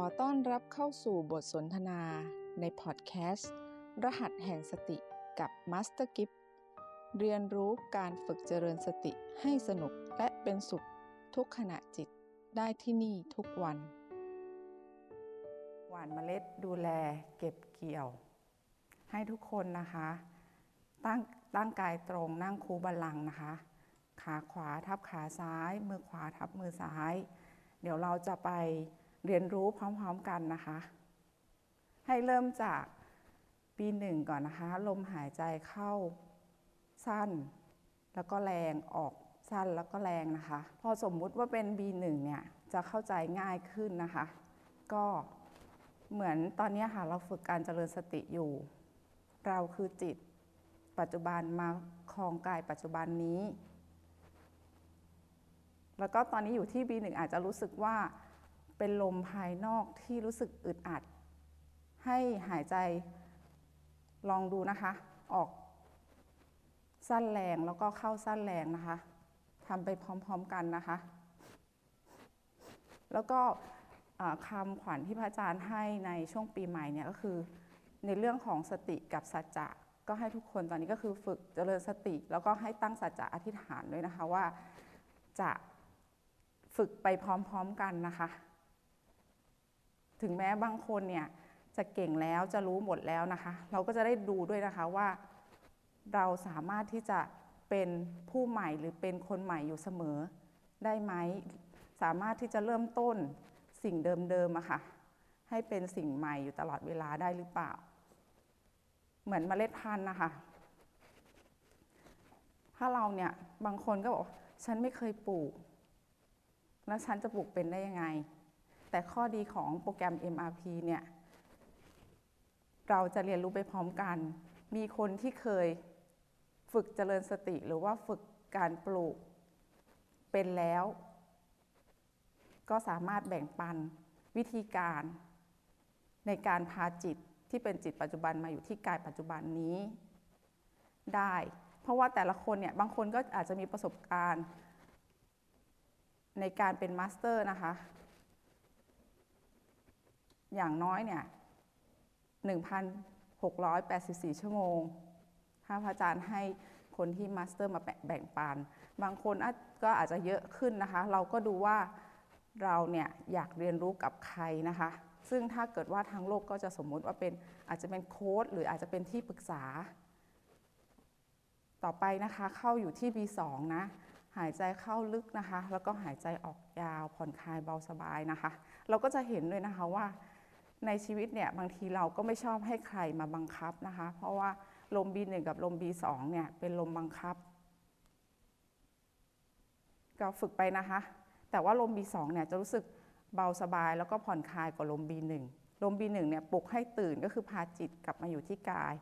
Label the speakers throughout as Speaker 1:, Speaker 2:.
Speaker 1: ต้อนรับเข้าสู่บทสนทนาในพอดแคสต์ รหัสแห่งสติกับมาสเตอร์กิ๊บเรียนรู้การฝึกเจริญสติให้สนุกและเป็นสุขทุกขณะจิตได้ที่นี่ทุกวัน
Speaker 2: หว่านเมล็ดดูแลเก็บเกี่ยว ให้ทุกคนนะคะ ตั้งตั้งกายตรงนั่งคู้บัลลังก์นะคะ ขาขวาทับขาซ้าย มือขวาทับมือซ้าย เดี๋ยวเราจะไป เรียนรู้พร้อมๆกันนะคะ ให้เริ่มจากปีหนึ่งก่อนนะคะ ลมหายใจเข้าสั้น แล้วก็แรงออกสั้นแล้วก็แรงนะคะ พอสมมุติว่าเป็น B1 เนี่ยจะเข้าใจง่ายขึ้นนะคะ ก็เหมือนตอนนี้ค่ะเราฝึกการเจริญสติอยู่ เราคือจิตปัจจุบันมาคลองกายปัจจุบันนี้ แล้วก็ตอนนี้อยู่ที่ B1 อาจจะรู้สึกว่า เป็นลมภายนอกที่รู้สึกอึดอัด ให้หายใจลองดูนะคะ ออกสั้นแรงแล้วก็เข้าสั้นแรงนะคะทำไปพร้อมๆกันนะคะ แล้วก็คำขวัญที่พระอาจารย์ให้ในช่วงปีใหม่เนี่ยก็คือ ในเรื่องของสติกับสัจจะก็ให้ทุกคนตอนนี้ก็คือฝึกเจริญสติ แล้วก็ให้ตั้งสัจจะอธิษฐานด้วยนะคะว่าจะฝึกไปพร้อมๆกันนะคะ ถึงแม้บางคนเนี่ยจะเก่งแล้วจะรู้หมดแล้วนะคะ เราก็จะได้ดูด้วยนะคะว่า เราสามารถที่จะเป็นผู้ใหม่หรือเป็นคนใหม่อยู่เสมอได้ไหม สามารถที่จะเริ่มต้นสิ่งเดิมๆอะค่ะ ให้เป็นสิ่งใหม่อยู่ตลอดเวลาได้หรือเปล่า เหมือนเมล็ดพันธุ์นะคะถ้าเราเนี่ยบางคนก็บอกฉันไม่เคยปลูก แล้วฉันจะปลูกเป็นได้ยังไง แต่ข้อดีของโปรแกรม MRP เนี่ย เราจะเรียนรู้ไปพร้อมกัน มีคนที่เคยฝึกเจริญสติหรือว่าฝึกการปลูกเป็นแล้ว ก็สามารถแบ่งปันวิธีการ ในการพาจิตที่เป็นจิตปัจจุบันมาอยู่ที่กายปัจจุบันนี้ได้ เพราะว่าแต่ละคนเนี่ยบางคนก็อาจจะมีประสบการณ์ ในการเป็น master นะคะ อย่างน้อยเนี่ย1,684 ชั่วโมง ถ้าพระอาจารย์ให้คนที่ master มาแบ่งปัน บางคนก็อาจจะเยอะขึ้นนะคะ เราก็ดูว่าเราเนี่ยอยากเรียนรู้กับใครนะคะ ซึ่งถ้าเกิดว่าทางโลกก็จะสมมุติว่าเป็นอาจจะเป็นโค้ดหรืออาจจะเป็นที่ปรึกษา ต่อไปนะคะเข้าอยู่ที่ B2 นะ หายใจเข้าลึกนะคะ แล้วก็หายใจออกยาวผ่อนคลายเบาสบายนะคะ เราก็จะเห็นเลยนะคะว่า ในชีวิตเนี่ยบางทีเราก็ไม่ชอบให้ใครมาบังคับนะคะ เพราะว่าลม B1 กับลม B2 เนี่ยเป็นลมบังคับ ก็ฝึกไปนะคะ แต่ว่าลม B2 เนี่ยจะรู้สึกเบาสบายแล้วก็ผ่อนคลายกว่าลม B1 ลม B1 เนี่ยปลุกให้ตื่นก็คือพาจิตกลับมาอยู่ที่กาย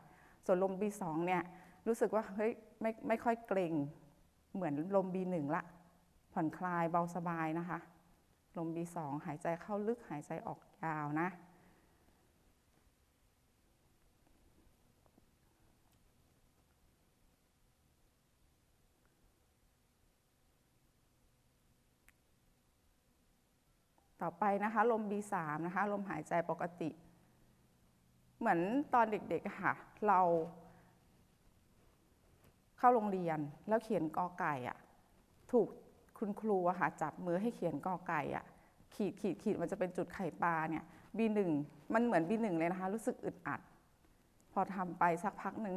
Speaker 2: ส่วนลม B2 เนี่ยรู้สึกว่าเฮ้ยไม่ไม่ค่อยเกรงเหมือนลม B1 ละผ่อนคลายเบาสบายนะคะ ลม B2 หายใจเข้าลึกหายใจออกยาวนะ ต่อไปนะคะ ลม B3 นะคะ ลมหายใจปกติ เหมือนตอนเด็กๆค่ะ เรา เข้าโรงเรียนแล้วเขียนกอไก่อะถูกคุณครูอะค่ะจับมือให้เขียนกอไก่อะขีดขีดขีดมันจะเป็นจุดไข่ปลาเนี่ย B1 มันเหมือน B1 เลยนะคะ รู้สึกอึดอัด พอทำไปสักพักหนึ่ง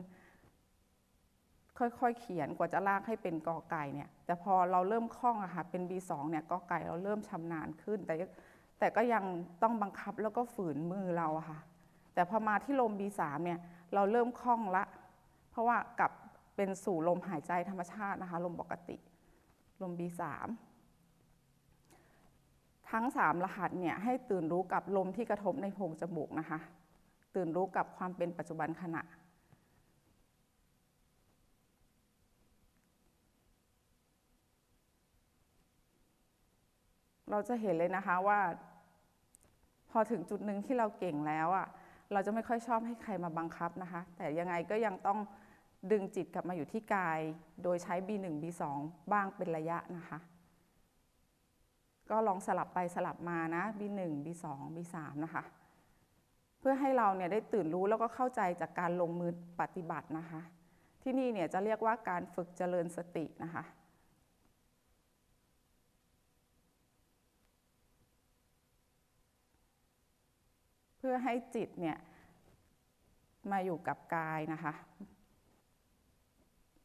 Speaker 2: ค่อยๆ เขียนกว่าจะลากให้เป็นกอไก่เนี่ย แต่พอเราเริ่มคล่องอะค่ะเป็น B2 เนี่ยกอไก่เราเริ่มชำนาญขึ้น แต่แต่ก็ยังต้องบังคับแล้วก็ฝืนมือเราอะค่ะ แต่พอมาที่ลม B3 เนี่ยเราเริ่มคล่องละ เพราะว่ากลับเป็นสู่ลมหายใจธรรมชาตินะคะ ลมปกติ ลม B3 ทั้ง 3 รหัสเนี่ยให้ตื่นรู้กับลมที่กระทบในโพรงจมูกนะคะ ตื่นรู้กับความเป็นปัจจุบันขณะ เราจะเห็นเลยนะคะว่า พอถึงจุดหนึ่งที่เราเก่งแล้วอะเราจะไม่ค่อยชอบให้ใครมาบังคับนะคะ แต่ยังไงก็ยังต้องดึงจิตกลับมาอยู่ที่กาย โดยใช้ B1 B2 บ้างเป็นระยะนะคะ ก็ลองสลับไปสลับมานะ B1 B2 B3 นะคะ เพื่อให้เราเนี่ยได้ตื่นรู้แล้วก็เข้าใจจากการลงมือปฏิบัตินะคะ ที่นี่เนี่ยจะเรียกว่าการฝึกเจริญสตินะคะ พื่อให้จิตเนี่ยมาอยู่กับกายนะคะ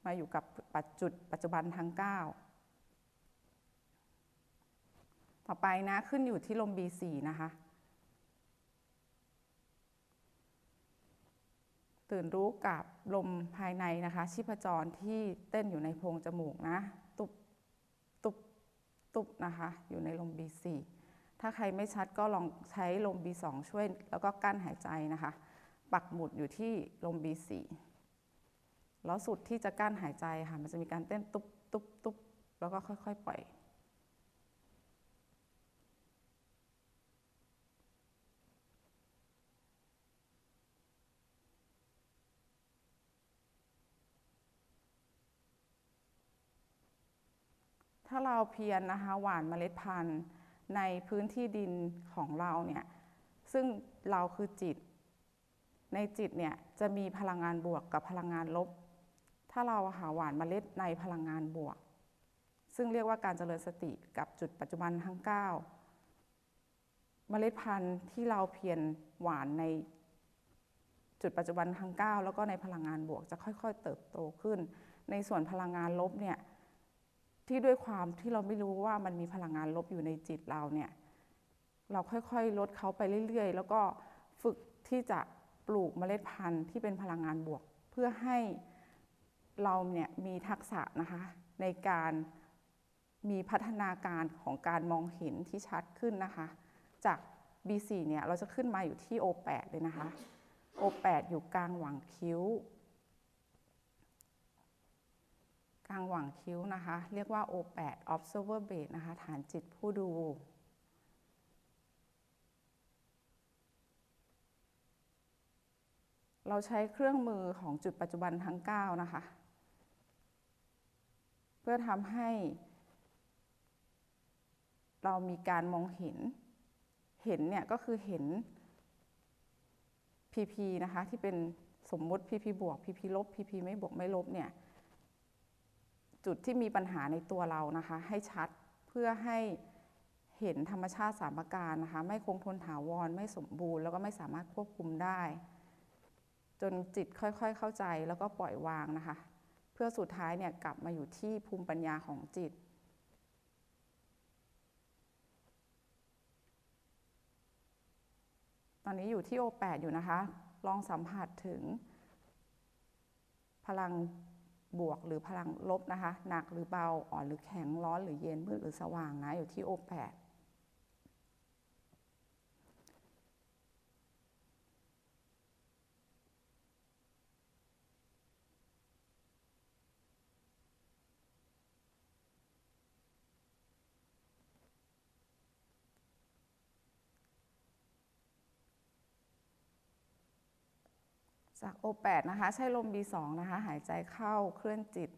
Speaker 2: มาอยู่กับปัจจุดปัจจุบันทั้ง 9 ต่อไปนะขึ้นอยู่ที่ลม B4 นะคะ ตื่นรู้กับลมภายในนะคะ ชีพจรที่เต้นอยู่ในโพรงจมูกนะ ตุบ ตุบ ตุบนะคะ อยู่ในลม B4 ถ้าใครไม่ชัดก็ลองใช้ลม B2 ช่วย แล้วก็กั้นหายใจนะคะ ปักหมุดอยู่ที่ลม B4 แล้วสุดที่จะกั้นหายใจค่ะ มันจะมีการเต้นตุ๊บตุ๊บตุ๊บแล้วก็ค่อย ๆ ปล่อยถ้าเราเพียรนนะคะ หว่านเมล็ดพันธุ์ ในพื้นที่ดินของเราเนี่ยซึ่งเราคือจิต ในจิตเนี่ยจะมีพลังงานบวกกับพลังงานลบ ถ้าเราหาหวานเมล็ดในพลังงานบวก ซึ่งเรียกว่าการเจริญสติกับจุดปัจจุบันทั้ง 9 เมล็ดพันธุ์ที่เราเพียรหวานในจุดปัจจุบันทั้ง 9 แล้วก็ในพลังงานบวกจะค่อย ๆ เติบโตขึ้น ในส่วนพลังงานลบเนี่ย ที่ด้วยความที่เราไม่รู้ว่ามันมีพลังงานลบอยู่ในจิตเราเนี่ย เราค่อยๆ ลดเขาไปเรื่อย ๆ แล้วก็ฝึกที่จะปลูกเมล็ดพันธุ์ที่เป็นพลังงานบวก เพื่อให้เราเนี่ยมีทักษะนะคะ ในการมีพัฒนาการของการมองเห็นที่ชัดขึ้นนะคะ จาก B4 เนี่ยเราจะขึ้นมาอยู่ที่ O8 เลยนะคะ O8 อยู่กลางหว่างคิ้ว กลางหว่างคิ้วนะคะ เรียกว่า O8 observer base นะคะ ฐานจิตผู้ดู เราใช้เครื่องมือของจุดปัจจุบันทั้ง 9 นะคะ เพื่อทำให้ เรามีการมองเห็น เห็นเนี่ยก็คือเห็น PP นะคะ ที่เป็นสมมุติ PP บวก PP ลบ PP ไม่บวกไม่ลบเนี่ย จุดที่มีปัญหาในตัวเรานะคะ ให้ชัดเพื่อให้เห็นธรรมชาติสามประการนะคะ ไม่คงทนถาวรไม่สมบูรณ์ แล้วก็ไม่สามารถควบคุมได้ จนจิตค่อยๆเข้าใจแล้วก็ปล่อยวางนะคะ เพื่อสุดท้ายเนี่ยกลับมาอยู่ที่ภูมิปัญญาของจิตตอนนี้อยู่ที่ O8 อยู่นะคะ ลองสัมผัสถึงพลัง บวกหรือพลังลบนะคะ หนักหรือเบา อ่อนหรือแข็ง ร้อนหรือเย็น มืดหรือสว่างนะ อยู่ที่โอแปด จาก O8 นะคะ ใช้ลม B2 นะคะ หายใจเข้าเคลื่อนจิต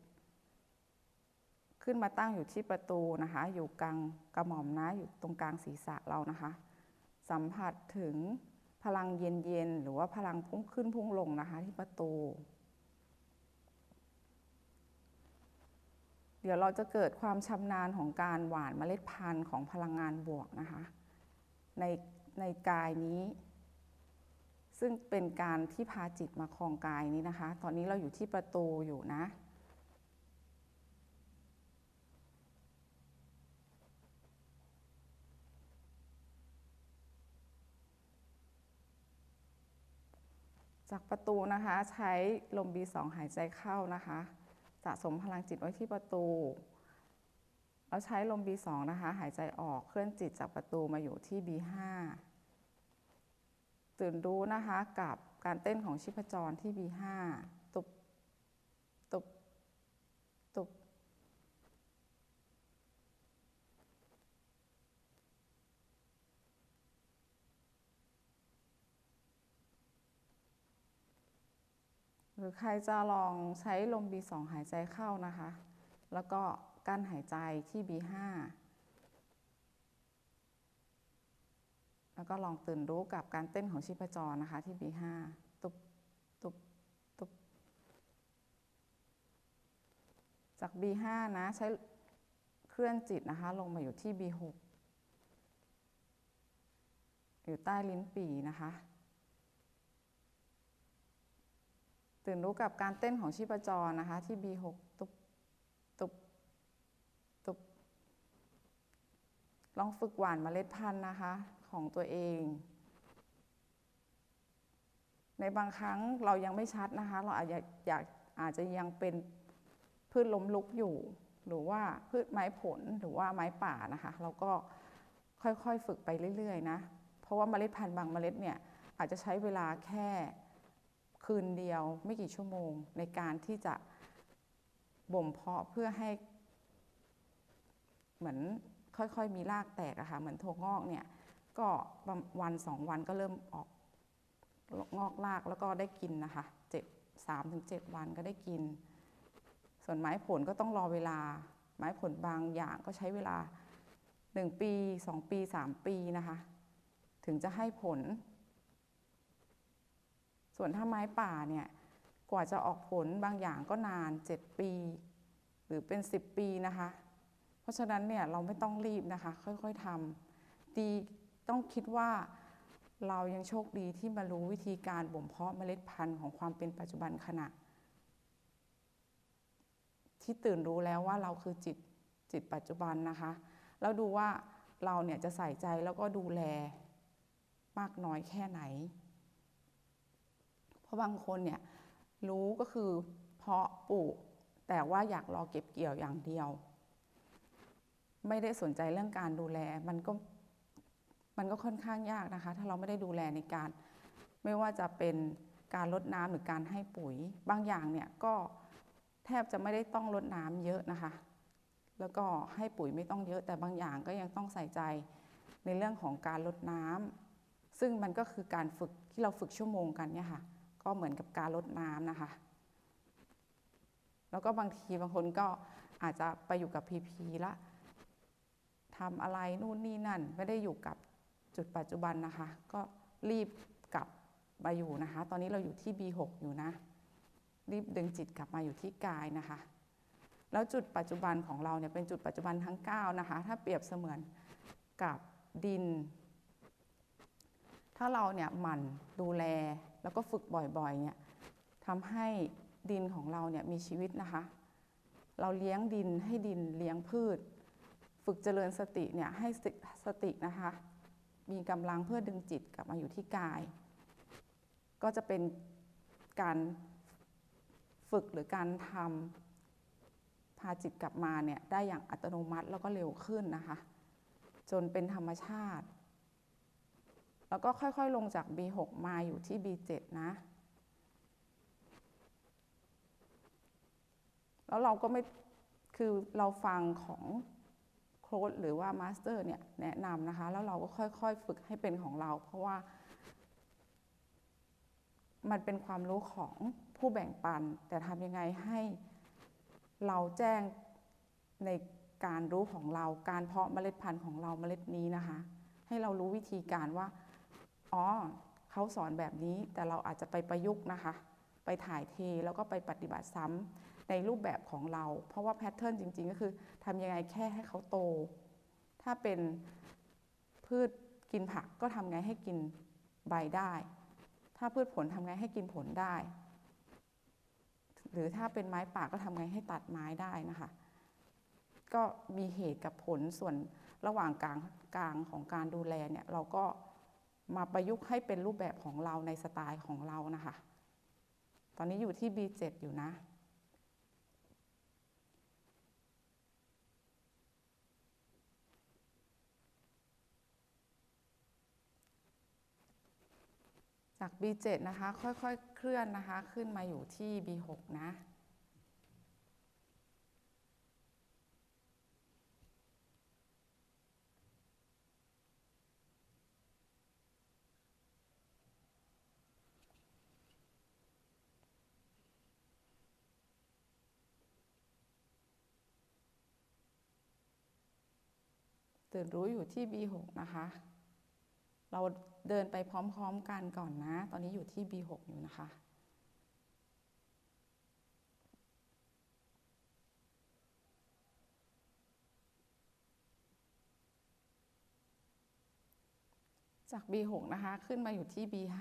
Speaker 2: ขึ้นมาตั้งอยู่ที่ประตูนะคะ อยู่กลางกระหม่อมนะอยู่ตรงกลางศีรษะเรานะคะ สัมผัสถึงพลังเย็นๆหรือว่าพลังพุ่งขึ้นพุ่งลงนะคะ ที่ประตู เดี๋ยวเราจะเกิดความชำนาญของการหว่านเมล็ดพันธุ์ของพลังงานบวกนะคะ ในในกายนี้ ซึ่งเป็นการที่พาจิตมาคลองกายนี้นะคะ ตอนนี้เราอยู่ที่ประตูอยู่นะ จากประตูนะคะใช้ลม B2 หายใจเข้านะคะ สะสมพลังจิตไว้ที่ประตูแล้วใช้ลม B2 นะคะ หายใจออกเคลื่อนจิตจากประตูมาอยู่ที่ B5 ตื่นรู้นะคะกับการเต้นของชีพจรที่ B5 ตุบ ตุบ ตุบ หรือใครจะลองใช้ลม B2 หายใจเข้านะคะ แล้วก็กั้นหายใจที่ B5 แล้วก็ลองตื่นรู้กับการเต้นของชีพจรนะคะที่ B5 ตุบตุบตุบจาก B5 นะใช้เคลื่อนจิตนะคะ ลงมาอยู่ที่ B6 อยู่ใต้ลิ้นปี่นะคะ ตื่นรู้กับการเต้นของชีพจรนะคะ ที่ B6 ตุบตุบตุบลองฝึกหวานเมล็ดพันธุ์นะคะ ของตัวเอง ในบางครั้งเรายังไม่ชัดนะคะ เราอาจจะอยากอาจจะยังเป็นพืชล้มลุกอยู่ หรือว่าพืชไม้ผลหรือว่าไม้ป่านะคะ เราก็ค่อยๆฝึกไปเรื่อยๆนะ เพราะว่าเมล็ดพันธุ์บางเมล็ดเนี่ยอาจจะใช้เวลาแค่คืนเดียวไม่กี่ชั่วโมง ในการที่จะบ่มเพาะเพื่อให้ เหมือนค่อยๆมีรากแตกอะค่ะเหมือนถั่วงอกเนี่ย ก็วันสองวันก็เริ่มออกงอกรากแล้วก็ได้กินนะคะเจ็ดสามถึงเจ็ดวันก็ได้กิน ส่วนไม้ผลก็ต้องรอเวลา ไม้ผลบางอย่างก็ใช้เวลาหนึ่งปีสองปีสามปีนะคะ ถึงจะให้ผล ส่วนถ้าไม้ป่าเนี่ยกว่าจะออกผลบางอย่างก็นานเจ็ดปี หรือเป็นสิบปีนะคะ เพราะฉะนั้นเนี่ยเราไม่ต้องรีบนะคะ ค่อยๆทำดี ต้องคิดว่าเรายังโชคดีที่มารู้วิธีการบ่มเพาะเมล็ดพันธุ์ของความเป็นปัจจุบันขณะ ที่ตื่นรู้แล้วว่าเราคือจิตจิตปัจจุบันนะคะ แล้วดูว่าเราเนี่ยจะใส่ใจแล้วก็ดูแลมากน้อยแค่ไหน เพราะบางคนเนี่ยรู้ก็คือเพาะปลูกแต่ว่าอยากรอเก็บเกี่ยวอย่างเดียว ไม่ได้สนใจเรื่องการดูแลมันก็ มันก็ค่อนข้างยากนะคะ ถ้าเราไม่ได้ดูแลในการ ไม่ว่าจะเป็นการลดน้ำหรือการให้ปุ๋ย บางอย่างเนี่ยก็แทบจะไม่ได้ต้องลดน้ำเยอะนะคะ แล้วก็ให้ปุ๋ยไม่ต้องเยอะ แต่บางอย่างก็ยังต้องใส่ใจในเรื่องของการลดน้ำซึ่งมันก็คือการฝึกที่เราฝึกชั่วโมงกันเนี่ยค่ะ ก็เหมือนกับการลดน้ำนะคะ แล้วก็บางทีบางคนก็อาจจะไปอยู่กับพีพีละทำอะไรนู่นนี่นั่น ไม่ได้อยู่กับ จุดปัจจุบันนะคะ ก็รีบกลับมาอยู่นะคะ ตอนนี้เราอยู่ที่ B6 อยู่นะ รีบดึงจิตกลับมาอยู่ที่กายนะคะ แล้วจุดปัจจุบันของเราเนี่ยเป็นจุดปัจจุบันทั้ง 9 นะคะ ถ้าเปรียบเสมือนกับดิน ถ้าเราเนี่ยหมั่นดูแลแล้วก็ฝึกบ่อยๆเนี่ยทำให้ดินของเราเนี่ยมีชีวิตนะคะ เราเลี้ยงดินให้ดินเลี้ยงพืช ฝึกเจริญสติเนี่ยให้สตินะคะ มีกำลังเพื่อดึงจิตกลับมาอยู่ที่กาย ก็จะเป็นการฝึกหรือการทำพาจิตกลับมาเนี่ยได้อย่างอัตโนมัติแล้วก็เร็วขึ้นนะคะ จนเป็นธรรมชาติ แล้วก็ค่อยๆลงจาก B6 มาอยู่ที่ B7 นะ แล้วเราก็ไม่คือเราฟังของ ค้ดหรือว่ามาสเตอร์เนี่ยแนะนำนะคะ แล้วเราก็ค่อยๆ ฝึกให้เป็นของเรา เพราะว่า มันเป็นความรู้ของผู้แบ่งปัน แต่ทำยังไงให้เราแจ้งในการรู้ของเรา การเพาะเมล็ดพันธุ์ของเราเมล็ดนี้นะคะ ให้เรารู้วิธีการว่า อ๋อเขาสอนแบบนี้แต่เราอาจจะไปประยุกต์นะคะ ไปถ่ายเทแล้วก็ไปปฏิบัติซ้ำ ในรูปแบบของเรา เพราะว่าแพทเทิร์นจริง ๆ ก็คือทำยังไงแค่ให้เขาโต ถ้าเป็นพืชกินผักก็ทำไงให้กินใบได้ ถ้าพืชผลทำไงให้กินผลได้ หรือถ้าเป็นไม้ป่าก็ทำไงให้ตัดไม้ได้นะคะ ก็มีเหตุกับผลส่วนระหว่างกลางกลางของการดูแลเนี่ยเราก็มาประยุกต์ให้เป็นรูปแบบของเราในสไตล์ของเรานะคะ ตอนนี้อยู่ที่ B7 อยู่นะ จาก B7 นะคะค่อยๆ เคลื่อนนะคะขึ้นมาอยู่ที่ B6 นะตื่นรู้อยู่ที่ B6 นะคะ เราเดินไปพร้อมๆกันก่อนนะ ตอนนี้อยู่ที่ B6 อยู่นะคะ จาก B6 นะคะ ขึ้นมาอยู่ที่ B5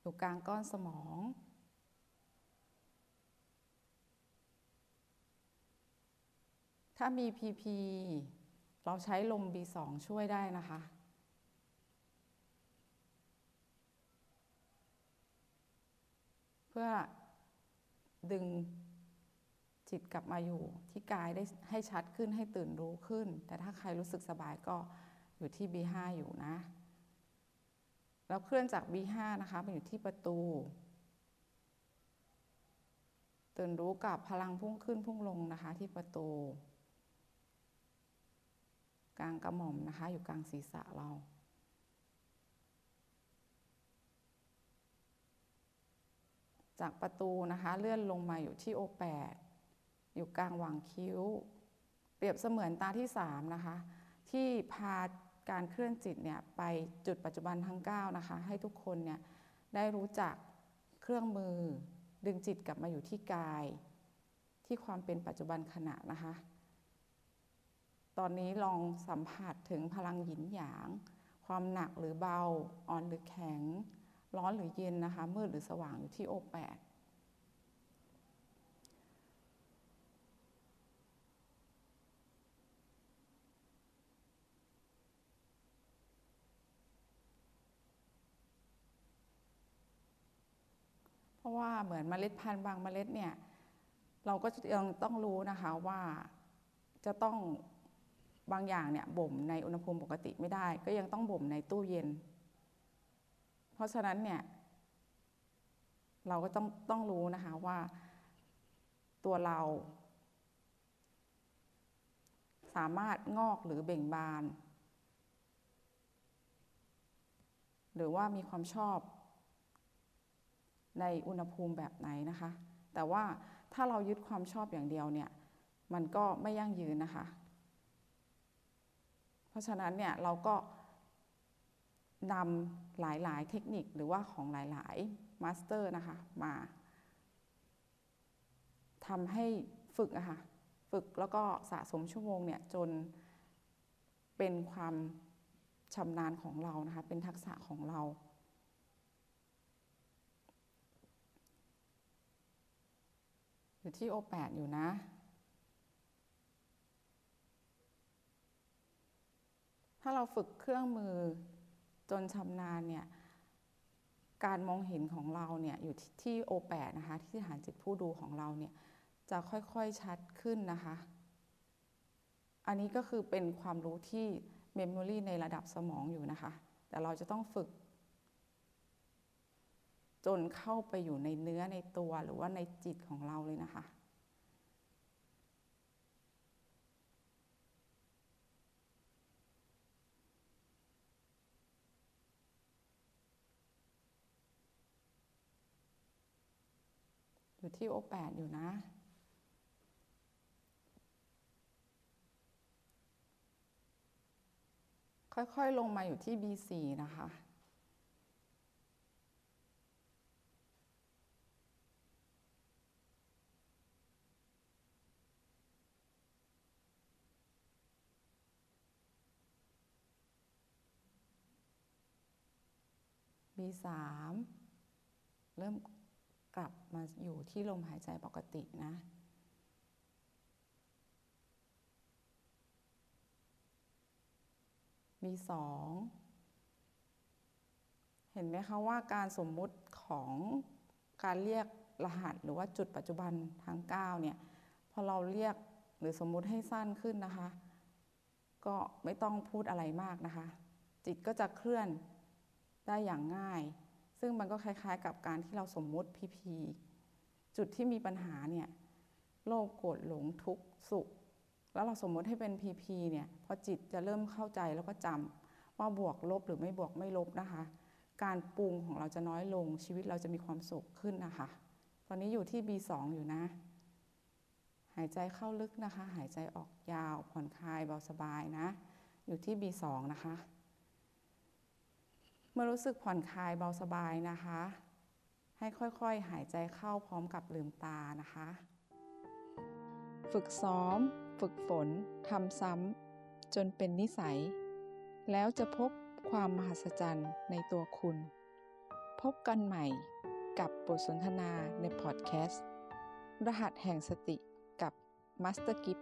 Speaker 2: อยู่กลางก้อนสมองถ้ามี PP เราใช้ลม B2 ช่วยได้นะคะ เพื่อดึงจิตกลับมาอยู่ที่กายได้ให้ชัดขึ้นให้ตื่นรู้ขึ้น แต่ถ้าใครรู้สึกสบายก็อยู่ที่ B5 อยู่นะ แล้วเคลื่อนจาก B5 นะคะมาอยู่ที่ประตู ตื่นรู้กับพลังพุ่งขึ้นพุ่งลงนะคะที่ประตู กลางกระหม่อมนะคะ อยู่กลางศีรษะเรา จากประตูนะคะเลื่อนลงมาอยู่ที่โอแปดอยู่กลางหว่างคิ้ว เปรียบเสมือนตาที่สามนะคะที่พาการเคลื่อนจิตเนี่ยไปจุดปัจจุบันทั้ง9นะคะให้ทุกคนเนี่ยได้รู้จักเครื่องมือ ดึงจิตกลับมาอยู่ที่กาย ที่ความเป็นปัจจุบันขณะนะคะ ตอนนี้ลองสัมผัสถึงพลังหยินหยาง ความหนักหรือเบาอ่อนหรือแข็ง ร้อนหรือเย็นนะคะ มืดหรือสว่างอยู่ที่โอแปดเพราะว่าเหมือนเมล็ดพันธุ์บางเมล็ดเนี่ย เราก็ยังต้องรู้นะคะว่าจะต้องบางอย่างเนี่ยบ่มในอุณหภูมิปกติไม่ได้ ก็ยังต้องบ่มในตู้เย็น เพราะฉะนั้นเนี่ยเราก็ต้องต้องรู้นะคะว่าตัวเรา สามารถงอกหรือเบ่งบาน หรือว่ามีความชอบ ในอุณหภูมิแบบไหนนะคะ แต่ว่าถ้าเรายึดความชอบอย่างเดียวเนี่ยมันก็ไม่ยั่งยืนนะคะ เพราะฉะนั้นเนี่ยเราก็นำ หลายๆ เทคนิคหรือว่าของหลายๆมาสเตอร์นะคะมาทำให้ฝึกอะค่ะฝึกแล้วก็สะสมชั่วโมงเนี่ยจนเป็นความชำนาญของเรานะคะ เป็นทักษะของเรา อยู่ที่โอแปดอยู่นะ ถ้าเราฝึกเครื่องมือ จนชำนาญเนี่ยการมองเห็นของเราเนี่ยอยู่ที่โอแปดนะคะที่ฐานจิตผู้ดูของเราเนี่ยจะค่อยๆชัดขึ้นนะคะ อันนี้ก็คือเป็นความรู้ที่เมมโมรีในระดับสมองอยู่นะคะ แต่เราจะต้องฝึก จนเข้าไปอยู่ในเนื้อในตัวหรือว่าในจิตของเราเลยนะคะ อยู่ที่โอแปดอยู่นะ ค่อยๆ ลงมาอยู่ที่ B4 นะคะ B3 เริ่ม กลับมาอยู่ที่ลมหายใจปกตินะ B2 เห็นไหมคะว่าการสมมุติของการเรียกรหัสหรือว่าจุดปัจจุบันทั้ง9เนี่ยพอเราเรียกหรือสมมุติให้สั้นขึ้นนะคะ ก็ไม่ต้องพูดอะไรมากนะคะ จิตก็จะเคลื่อนได้อย่างง่าย ซึ่งมันก็คล้ายๆ กับการที่เราสมมุติพีพีจุดที่มีปัญหาเนี่ยโลภโกรธหลงทุกข์สุข แล้วเราสมมติให้เป็นพีพีเนี่ยพอจิตจะเริ่มเข้าใจแล้วก็จำว่าบวกลบหรือไม่บวกไม่ลบนะคะ การปรุงของเราจะน้อยลงชีวิตเราจะมีความสุขขึ้นนะคะ ตอนนี้อยู่ที่ B2 อยู่นะ หายใจเข้าลึกนะคะ หายใจออกยาวผ่อนคลายเบาสบายนะ อยู่ที่ B2 นะคะ มื่อรู้สึกผ่อนคลายเบาสบายนะคะ ให้ค่อยๆหายใจเข้าพร้อมกับลืมตานะคะ
Speaker 1: ฝึกซ้อม ฝึกฝนทำซ้ำจนเป็นนิสัย แล้วจะพบความมหัศจรรย์ในตัวคุณ พบกันใหม่กับบทสนทนาในพอดแคสต์ รหัสแห่งสติกับมาสเตอร์กิ๊บ